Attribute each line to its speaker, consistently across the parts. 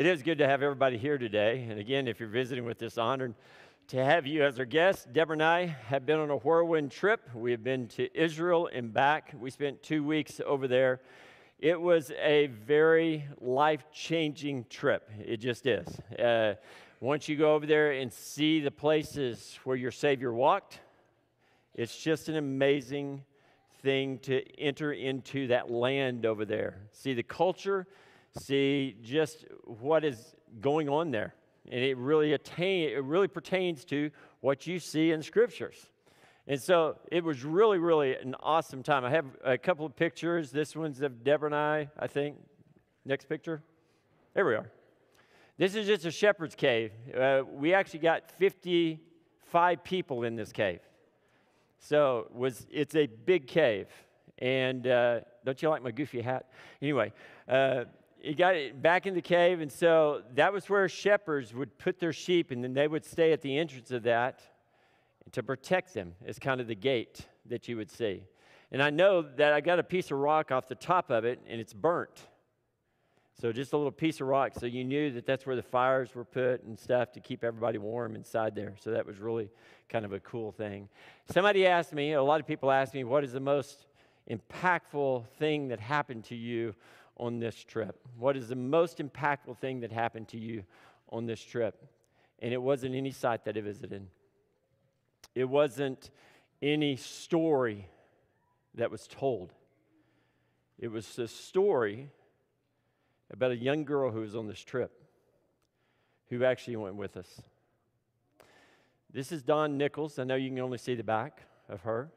Speaker 1: It is good to have everybody here today. And again, if you're visiting with this honor, to have you as our guest. Deborah and I have been on a whirlwind trip. We have been to Israel and back. We spent two weeks over there. It was a very life changing trip. It just is. Uh, once you go over there and see the places where your Savior walked, it's just an amazing thing to enter into that land over there. See the culture, see just what is going on there. And it really attain, it really pertains to what you see in scriptures. And so it was really, really an awesome time. I have a couple of pictures. This one's of Deborah and I, I think. Next picture. There we are. This is just a shepherd's cave. Uh, we actually got 55 people in this cave. So was it's a big cave. And uh, don't you like my goofy hat? Anyway, uh, he got it back in the cave, and so that was where shepherds would put their sheep, and then they would stay at the entrance of that to protect them. It's kind of the gate that you would see. And I know that I got a piece of rock off the top of it, and it's burnt. So just a little piece of rock, so you knew that that's where the fires were put and stuff to keep everybody warm inside there. So that was really kind of a cool thing. Somebody asked me, a lot of people asked me, what is the most impactful thing that happened to you on this trip? What is the most impactful thing that happened to you on this trip? And it wasn't any site that I visited, it wasn't any story that was told. It was a story about a young girl who was on this trip who actually went with us. This is Dawn Nichols. I know you can only see the back of her.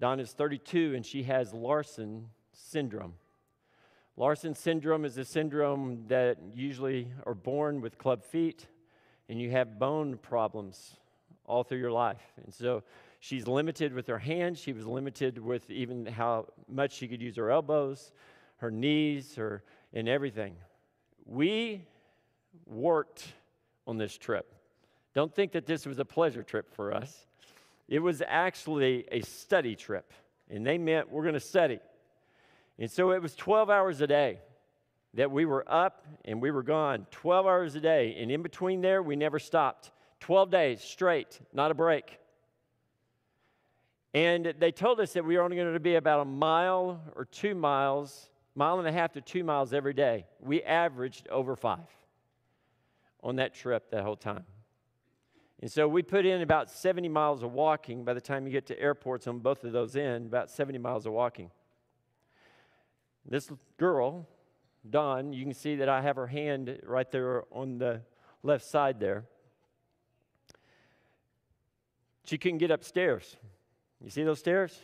Speaker 1: Dawn is 32 and she has Larsen syndrome. Larsen syndrome is a syndrome that usually are born with club feet and you have bone problems all through your life. And so she's limited with her hands, she was limited with even how much she could use her elbows, her knees, her and everything. We worked on this trip. Don't think that this was a pleasure trip for us. It was actually a study trip, and they meant we're going to study. And so it was 12 hours a day that we were up and we were gone, 12 hours a day. And in between there, we never stopped. 12 days straight, not a break. And they told us that we were only going to be about a mile or two miles, mile and a half to two miles every day. We averaged over five on that trip that whole time. And so we put in about 70 miles of walking by the time you get to airports on both of those ends, about 70 miles of walking. This girl, Dawn, you can see that I have her hand right there on the left side there. She couldn't get upstairs. You see those stairs?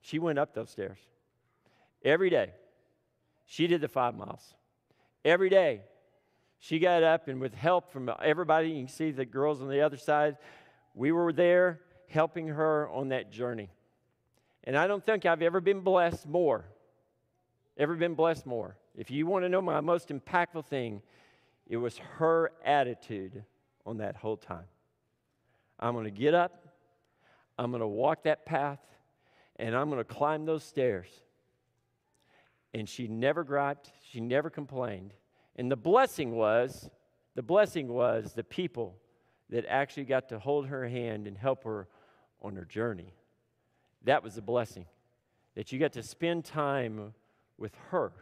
Speaker 1: She went up those stairs. Every day, she did the five miles. Every day, she got up, and with help from everybody, you can see the girls on the other side, we were there helping her on that journey. And I don't think I've ever been blessed more Ever been blessed more? If you want to know my most impactful thing, it was her attitude on that whole time. I'm going to get up, I'm going to walk that path, and I'm going to climb those stairs. And she never griped, she never complained. And the blessing was, the blessing was the people that actually got to hold her hand and help her on her journey. That was a blessing. That you got to spend time with her.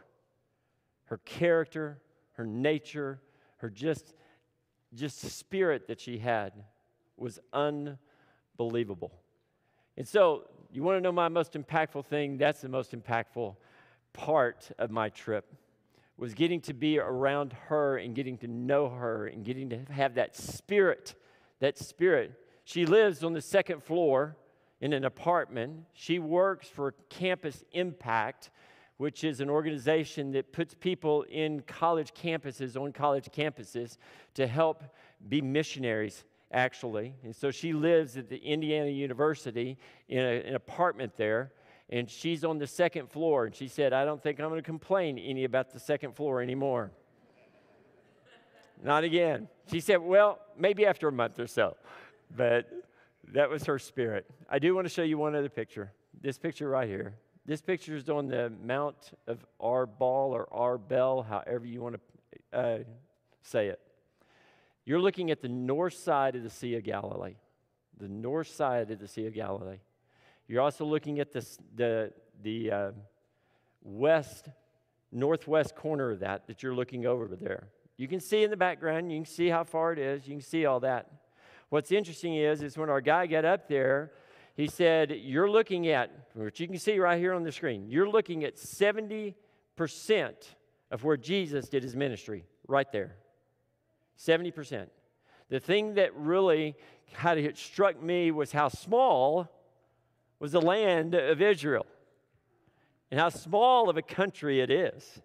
Speaker 1: Her character, her nature, her just, just spirit that she had was unbelievable. And so, you want to know my most impactful thing? That's the most impactful part of my trip was getting to be around her and getting to know her and getting to have that spirit that spirit she lives on the second floor in an apartment she works for campus impact which is an organization that puts people in college campuses, on college campuses, to help be missionaries, actually. And so she lives at the Indiana University in a, an apartment there, and she's on the second floor. And she said, I don't think I'm going to complain any about the second floor anymore. Not again. She said, Well, maybe after a month or so. But that was her spirit. I do want to show you one other picture. This picture right here. This picture is on the Mount of Arbal or Arbel, however you want to uh, say it. You're looking at the north side of the Sea of Galilee, the north side of the Sea of Galilee. You're also looking at this, the, the uh, west, northwest corner of that, that you're looking over there. You can see in the background, you can see how far it is, you can see all that. What's interesting is, is when our guy got up there, he said, You're looking at, which you can see right here on the screen, you're looking at 70% of where Jesus did his ministry, right there. 70%. The thing that really kind of struck me was how small was the land of Israel and how small of a country it is.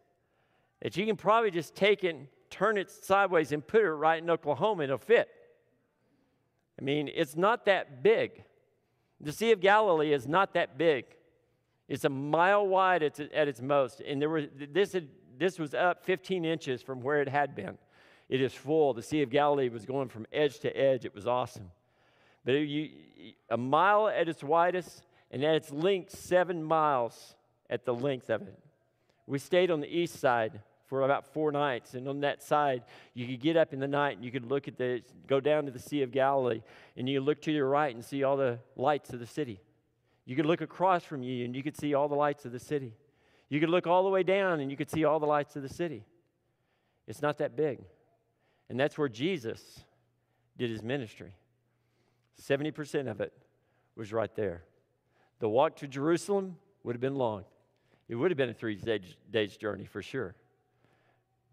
Speaker 1: That you can probably just take it, turn it sideways, and put it right in Oklahoma, and it'll fit. I mean, it's not that big. The Sea of Galilee is not that big. It's a mile wide at, its most. And there was, this, had, this was up 15 inches from where it had been. It is full. The Sea of Galilee was going from edge to edge. It was awesome. But you, a mile at its widest, and at its length, seven miles at the length of it. We stayed on the east side for about four nights. And on that side, you could get up in the night and you could look at the, go down to the Sea of Galilee, and you look to your right and see all the lights of the city. You could look across from you and you could see all the lights of the city. You could look all the way down and you could see all the lights of the city. It's not that big. And that's where Jesus did his ministry. 70% of it was right there. The walk to Jerusalem would have been long. It would have been a three days journey for sure.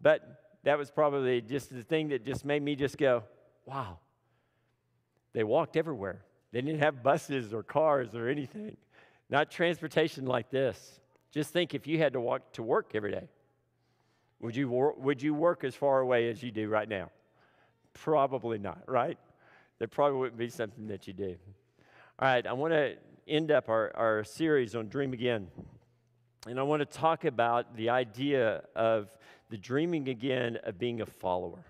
Speaker 1: But that was probably just the thing that just made me just go, wow. They walked everywhere. They didn't have buses or cars or anything. Not transportation like this. Just think if you had to walk to work every day. Would you, wor- would you work as far away as you do right now? Probably not, right? There probably wouldn't be something that you do. All right, I want to end up our, our series on Dream Again. And I want to talk about the idea of the dreaming again of being a follower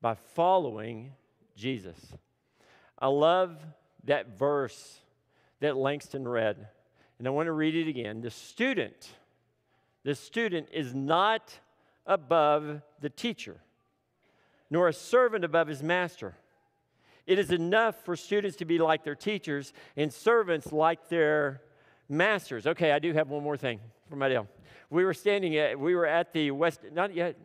Speaker 1: by following Jesus. I love that verse that Langston read, and I want to read it again. The student, the student is not above the teacher, nor a servant above his master. It is enough for students to be like their teachers and servants like their masters. Okay, I do have one more thing for my deal. We were standing at, we were at the West, not yet.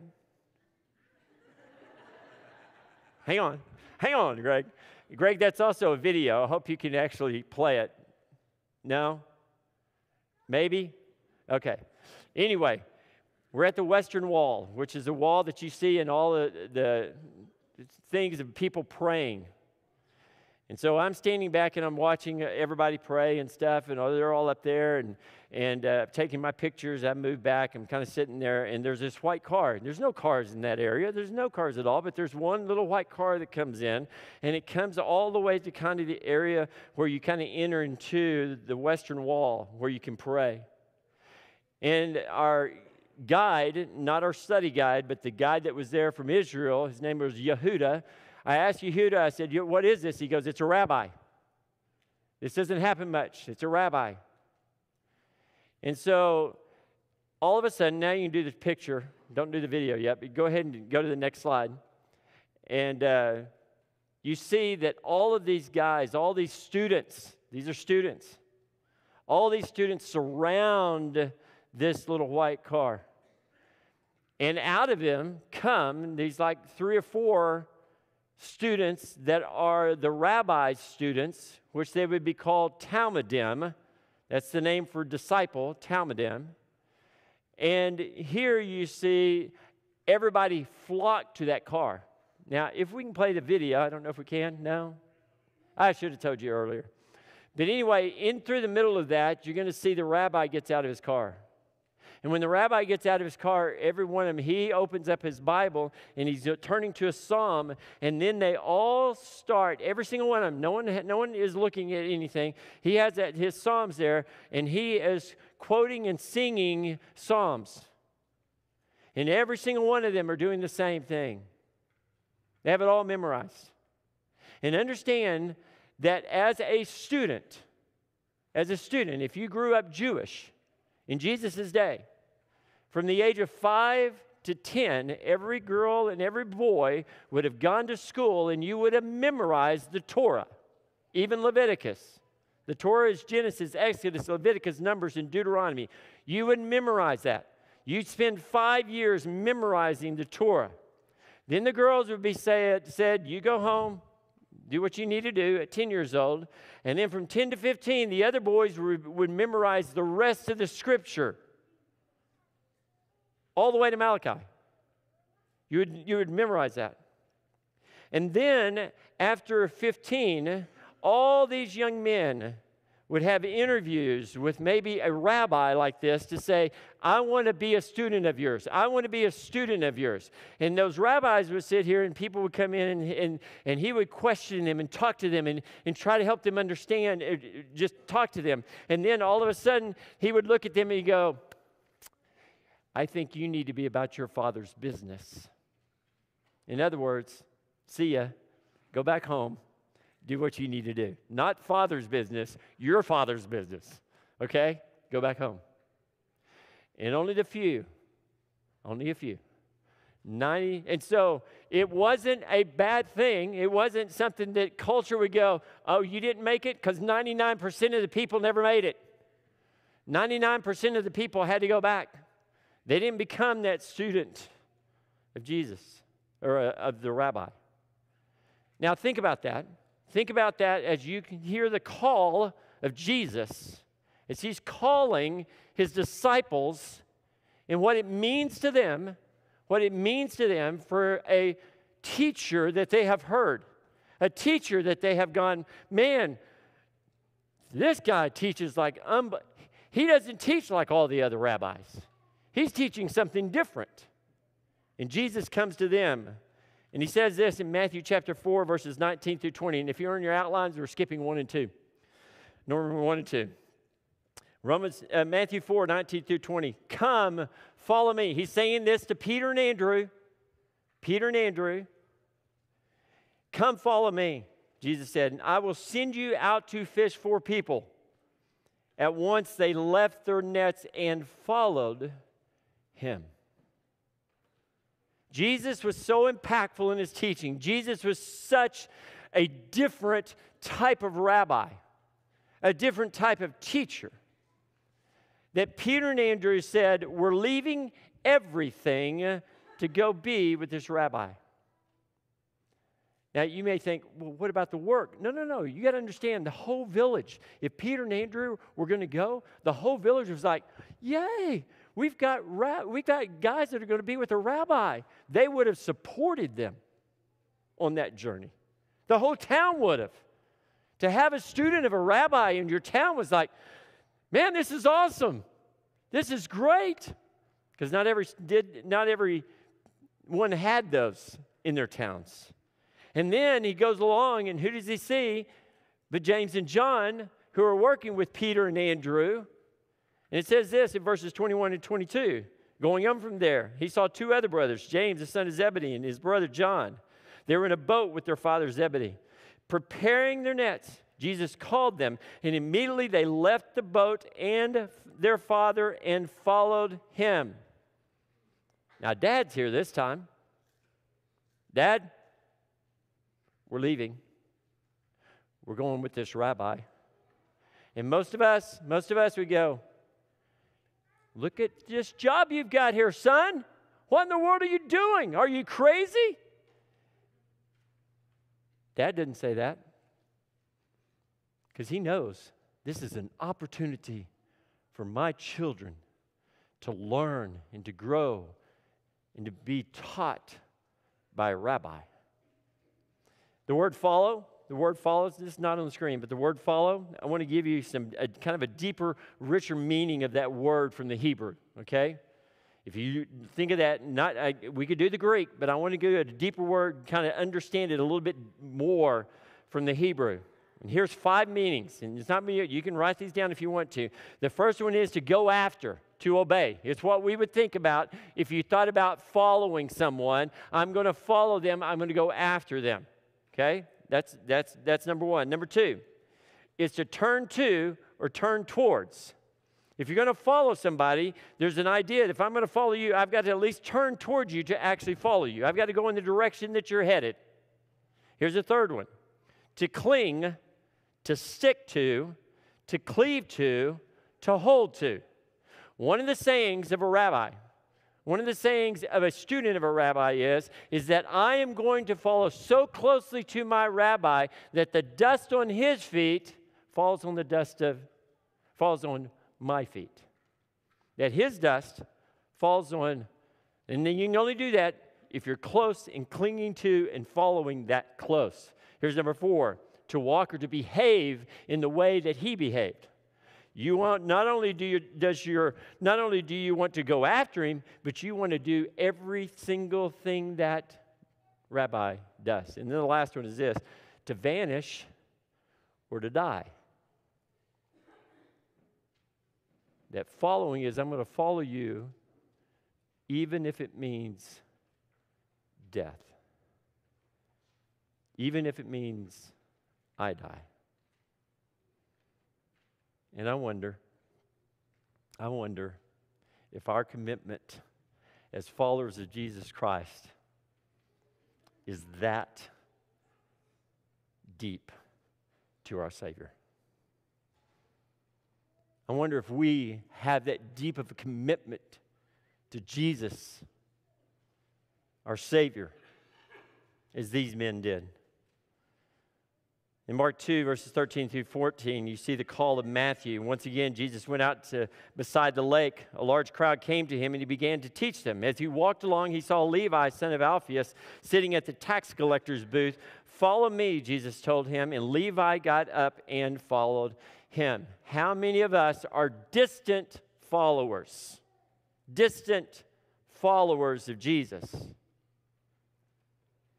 Speaker 1: hang on, hang on, Greg. Greg, that's also a video. I hope you can actually play it. No? Maybe? Okay. Anyway, we're at the Western Wall, which is a wall that you see in all the, the things of people praying and so I'm standing back and I'm watching uh, everybody pray and stuff, and they're all up there and, and uh, taking my pictures. I move back. I'm kind of sitting there, and there's this white car. There's no cars in that area. There's no cars at all, but there's one little white car that comes in, and it comes all the way to kind of the area where you kind of enter into the western wall where you can pray. And our guide, not our study guide, but the guide that was there from Israel, his name was Yehuda I asked Yehuda, I said, What is this? He goes, It's a rabbi. This doesn't happen much. It's a rabbi. And so all of a sudden, now you can do the picture. Don't do the video yet, but go ahead and go to the next slide. And uh, you see that all of these guys, all these students, these are students, all these students surround this little white car. And out of them come these like three or four students that are the rabbi's students, which they would be called Talmidim. That's the name for disciple, Talmidim. And here you see everybody flock to that car. Now, if we can play the video, I don't know if we can. No? I should have told you earlier. But anyway, in through the middle of that, you're going to see the rabbi gets out of his car. And when the rabbi gets out of his car, every one of them, he opens up his Bible and he's uh, turning to a psalm. And then they all start, every single one of them, no one, no one is looking at anything. He has that, his psalms there and he is quoting and singing psalms. And every single one of them are doing the same thing. They have it all memorized. And understand that as a student, as a student, if you grew up Jewish in Jesus' day, from the age of five to 10, every girl and every boy would have gone to school and you would have memorized the Torah, even Leviticus. The Torah is Genesis, Exodus, Leviticus, Numbers, and Deuteronomy. You would memorize that. You'd spend five years memorizing the Torah. Then the girls would be said, said, You go home, do what you need to do at 10 years old. And then from 10 to 15, the other boys would, would memorize the rest of the scripture, all the way to Malachi. You would, you would memorize that. And then after 15, all these young men would have interviews with maybe a rabbi like this to say, I want to be a student of yours. I want to be a student of yours. And those rabbis would sit here and people would come in and, and, and he would question them and talk to them and, and try to help them understand, uh, just talk to them. And then all of a sudden, he would look at them and he'd go, I think you need to be about your father's business. In other words, see ya, go back home do what you need to do. Not father's business, your father's business. Okay? Go back home. And only the few, only a few. 90 and so it wasn't a bad thing it wasn't something that culture would go oh you didn't make it because 99% of the people never made it 99% of the people had to go back they didn't become that student of jesus or uh, of the rabbi now think about that Think about that as you can hear the call of Jesus, as he's calling his disciples and what it means to them, what it means to them for a teacher that they have heard, a teacher that they have gone, man, this guy teaches like, um, he doesn't teach like all the other rabbis. He's teaching something different. And Jesus comes to them and he says this in Matthew chapter 4, verses 19 through 20. And if you're in your outlines, we're skipping 1 and 2. Number 1 and 2. Romans, uh, Matthew 4, 19 through 20. Come, follow me. He's saying this to Peter and Andrew. Peter and Andrew. Come, follow me. Jesus said, and I will send you out to fish for people. At once they left their nets and followed him. Jesus was so impactful in his teaching. Jesus was such a different type of rabbi, a different type of teacher, that Peter and Andrew said, We're leaving everything to go be with this rabbi. Now, you may think, well, what about the work? No, no, no. You got to understand the whole village. If Peter and Andrew were going to go, the whole village was like, yay, We've got, we've got guys that are going to be with a rabbi. They would have supported them on that journey. The whole town would have. To have a student of a rabbi in your town was like, man, this is awesome. This is great. Because not every did not every one had those in their towns. And then he goes along, and who does he see? But James and John, who are working with Peter and Andrew, and it says this in verses 21 and 22. Going on from there, he saw two other brothers, James, the son of Zebedee, and his brother John. They were in a boat with their father Zebedee, preparing their nets. Jesus called them, and immediately they left the boat and their father and followed him. Now, dad's here this time. Dad, we're leaving. We're going with this rabbi. And most of us, most of us, we go, Look at this job you've got here, son. What in the world are you doing? Are you crazy? Dad didn't say that because he knows this is an opportunity for my children to learn and to grow and to be taught by a rabbi. The word follow the word follows. This is not on the screen, but the word follow, I want to give you some a, kind of a deeper, richer meaning of that word from the Hebrew, okay? If you think of that, not I, we could do the Greek, but I want to give you a deeper word, kind of understand it a little bit more from the Hebrew. And here's five meanings, and it's not me. You can write these down if you want to. The first one is to go after, to obey. It's what we would think about if you thought about following someone. I'm going to follow them. I'm going to go after them. Okay. That's, that's, that's number one. Number two is to turn to or turn towards. If you're going to follow somebody, there's an idea. If I'm going to follow you, I've got to at least turn towards you to actually follow you. I've got to go in the direction that you're headed. Here's a third one to cling, to stick to, to cleave to, to hold to. One of the sayings of a rabbi, one of the sayings of a student of a rabbi is, is that I am going to follow so closely to my rabbi that the dust on his feet falls on the dust of, falls on my feet. That his dust falls on, and then you can only do that if you're close and clinging to and following that close. Here's number four to walk or to behave in the way that he behaved. You want not only do you does your not only do you want to go after him, but you want to do every single thing that rabbi does. And then the last one is this to vanish or to die. That following is I'm going to follow you even if it means death. Even if it means I die. And I wonder, I wonder if our commitment as followers of Jesus Christ is that deep to our Savior. I wonder if we have that deep of a commitment to Jesus, our Savior, as these men did. In Mark 2, verses 13 through 14, you see the call of Matthew. Once again, Jesus went out to beside the lake. A large crowd came to him, and he began to teach them. As he walked along, he saw Levi, son of Alphaeus, sitting at the tax collector's booth. Follow me, Jesus told him, and Levi got up and followed him. How many of us are distant followers? Distant followers of Jesus.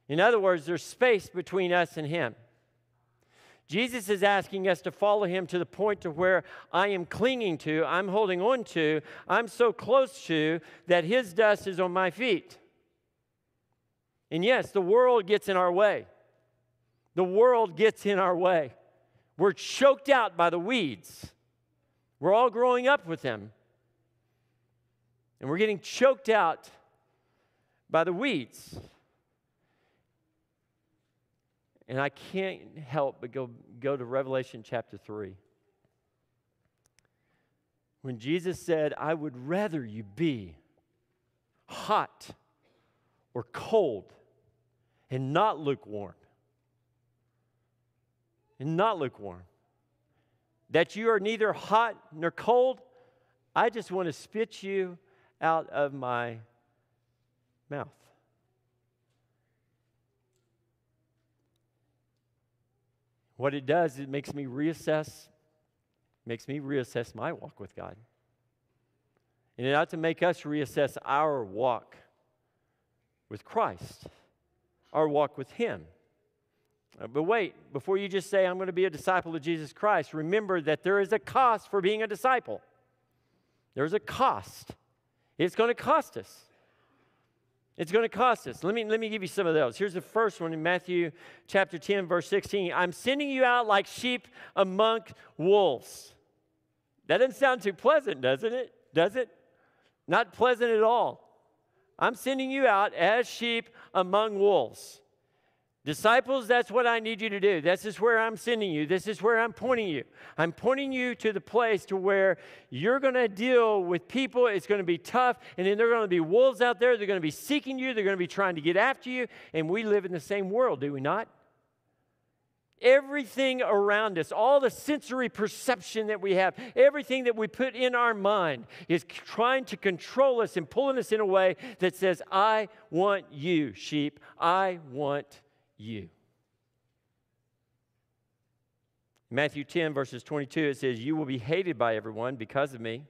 Speaker 1: In other words, there's space between us and him. Jesus is asking us to follow him to the point to where I am clinging to, I'm holding on to, I'm so close to that his dust is on my feet. And yes, the world gets in our way. The world gets in our way. We're choked out by the weeds. We're all growing up with them. And we're getting choked out by the weeds. And I can't help but go, go to Revelation chapter 3. When Jesus said, I would rather you be hot or cold and not lukewarm. And not lukewarm. That you are neither hot nor cold, I just want to spit you out of my mouth. What it does, is it makes me reassess, makes me reassess my walk with God. And it ought to make us reassess our walk with Christ, our walk with Him. Uh, but wait, before you just say, I'm going to be a disciple of Jesus Christ, remember that there is a cost for being a disciple. There's a cost. It's going to cost us. It's going to cost us. Let me, let me give you some of those. Here's the first one in Matthew chapter 10, verse 16. I'm sending you out like sheep among wolves. That doesn't sound too pleasant, doesn't it? Does it? Not pleasant at all. I'm sending you out as sheep among wolves. Disciples, that's what I need you to do. This is where I'm sending you. This is where I'm pointing you. I'm pointing you to the place to where you're going to deal with people. It's going to be tough, and then there are going to be wolves out there. They're going to be seeking you. They're going to be trying to get after you. And we live in the same world, do we not? Everything around us, all the sensory perception that we have, everything that we put in our mind is trying to control us and pulling us in a way that says, I want you, sheep. I want you. Matthew 10, verses 22, it says, You will be hated by everyone because of me,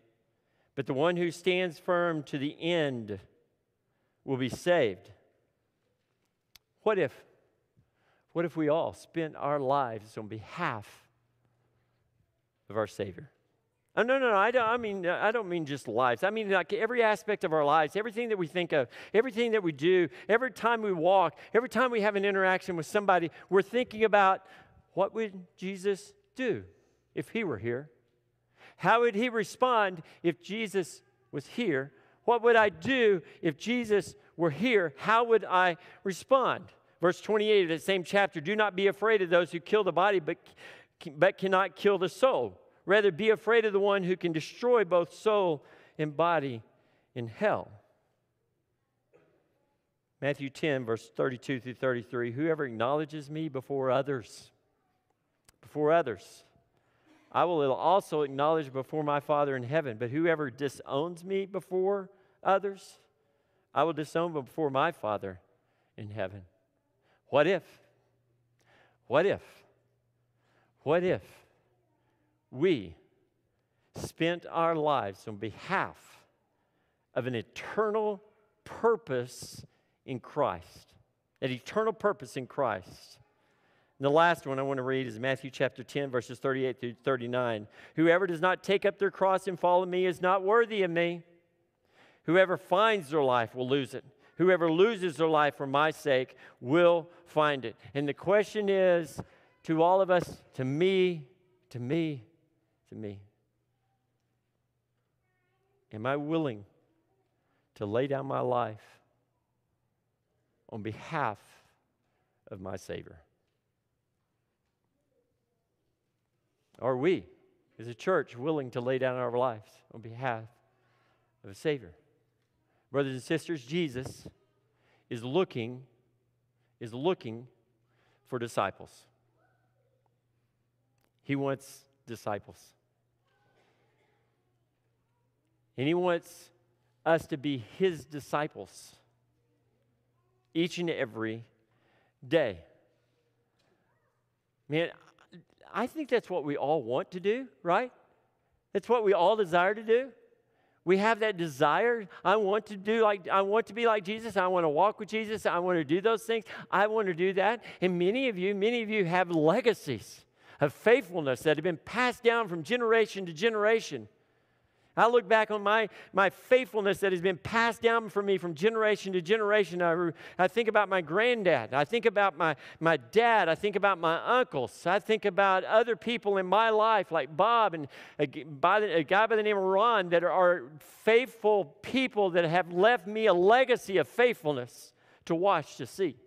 Speaker 1: but the one who stands firm to the end will be saved. What if, what if we all spent our lives on behalf of our Savior? Oh, no, no, no. I don't, I mean, I don't mean just lives. I mean, like every aspect of our lives, everything that we think of, everything that we do, every time we walk, every time we have an interaction with somebody, we're thinking about what would Jesus do if he were here? How would he respond if Jesus was here? What would I do if Jesus were here? How would I respond? Verse 28 of the same chapter Do not be afraid of those who kill the body, but, but cannot kill the soul. Rather, be afraid of the one who can destroy both soul and body in hell. Matthew 10, verse 32 through 33 Whoever acknowledges me before others, before others, I will also acknowledge before my Father in heaven. But whoever disowns me before others, I will disown before my Father in heaven. What if? What if? What if we spent our lives on behalf of an eternal purpose in Christ? An eternal purpose in Christ. And the last one I want to read is Matthew chapter 10, verses 38 through 39. Whoever does not take up their cross and follow me is not worthy of me. Whoever finds their life will lose it. Whoever loses their life for my sake will find it. And the question is to all of us, to me, to me, to me. Am I willing to lay down my life on behalf of my Savior? Are we, as a church, willing to lay down our lives on behalf of a Savior? Brothers and sisters, Jesus is looking, is looking for disciples. He wants disciples. And he wants us to be his disciples each and every day. Man, I think that's what we all want to do, right? That's what we all desire to do. We have that desire. I want to do like I want to be like Jesus. I want to walk with Jesus. I want to do those things. I want to do that. And many of you, many of you have legacies of faithfulness that have been passed down from generation to generation. I look back on my, my faithfulness that has been passed down from me from generation to generation. I, I think about my granddad. I think about my, my dad. I think about my uncles. I think about other people in my life, like Bob and a, by the, a guy by the name of Ron, that are faithful people that have left me a legacy of faithfulness to watch, to see,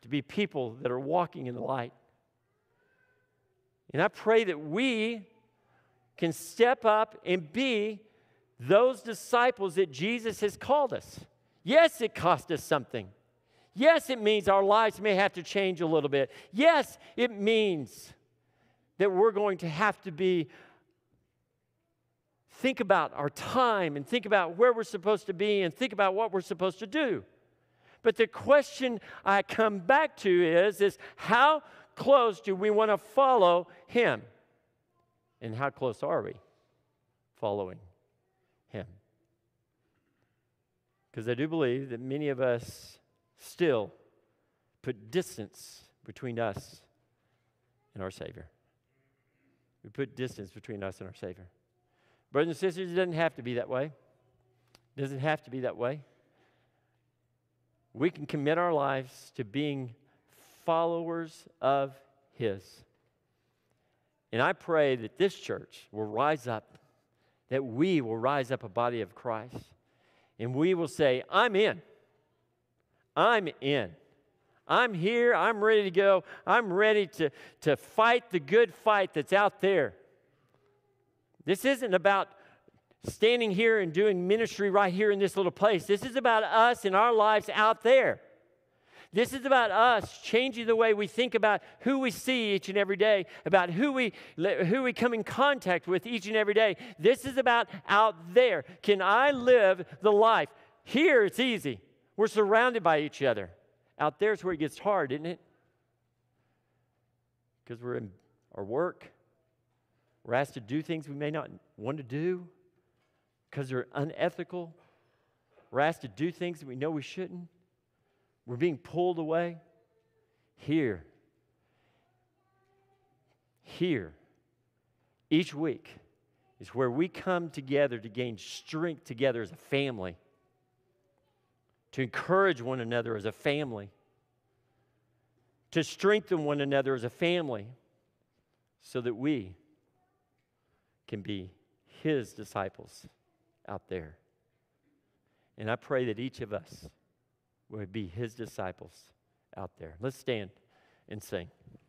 Speaker 1: to be people that are walking in the light. And I pray that we can step up and be those disciples that Jesus has called us. Yes, it cost us something. Yes, it means our lives may have to change a little bit. Yes, it means that we're going to have to be think about our time and think about where we're supposed to be and think about what we're supposed to do. But the question I come back to is is how close do we want to follow him? And how close are we following Him? Because I do believe that many of us still put distance between us and our Savior. We put distance between us and our Savior. Brothers and sisters, it doesn't have to be that way. It doesn't have to be that way. We can commit our lives to being followers of His. And I pray that this church will rise up, that we will rise up a body of Christ, and we will say, I'm in. I'm in. I'm here. I'm ready to go. I'm ready to, to fight the good fight that's out there. This isn't about standing here and doing ministry right here in this little place. This is about us and our lives out there. This is about us changing the way we think about who we see each and every day, about who we, who we come in contact with each and every day. This is about out there. Can I live the life? Here it's easy. We're surrounded by each other. Out there is where it gets hard, isn't it? Because we're in our work. We're asked to do things we may not want to do because they're unethical. We're asked to do things that we know we shouldn't. We're being pulled away. Here, here, each week is where we come together to gain strength together as a family, to encourage one another as a family, to strengthen one another as a family, so that we can be his disciples out there. And I pray that each of us would be his disciples out there. Let's stand and sing.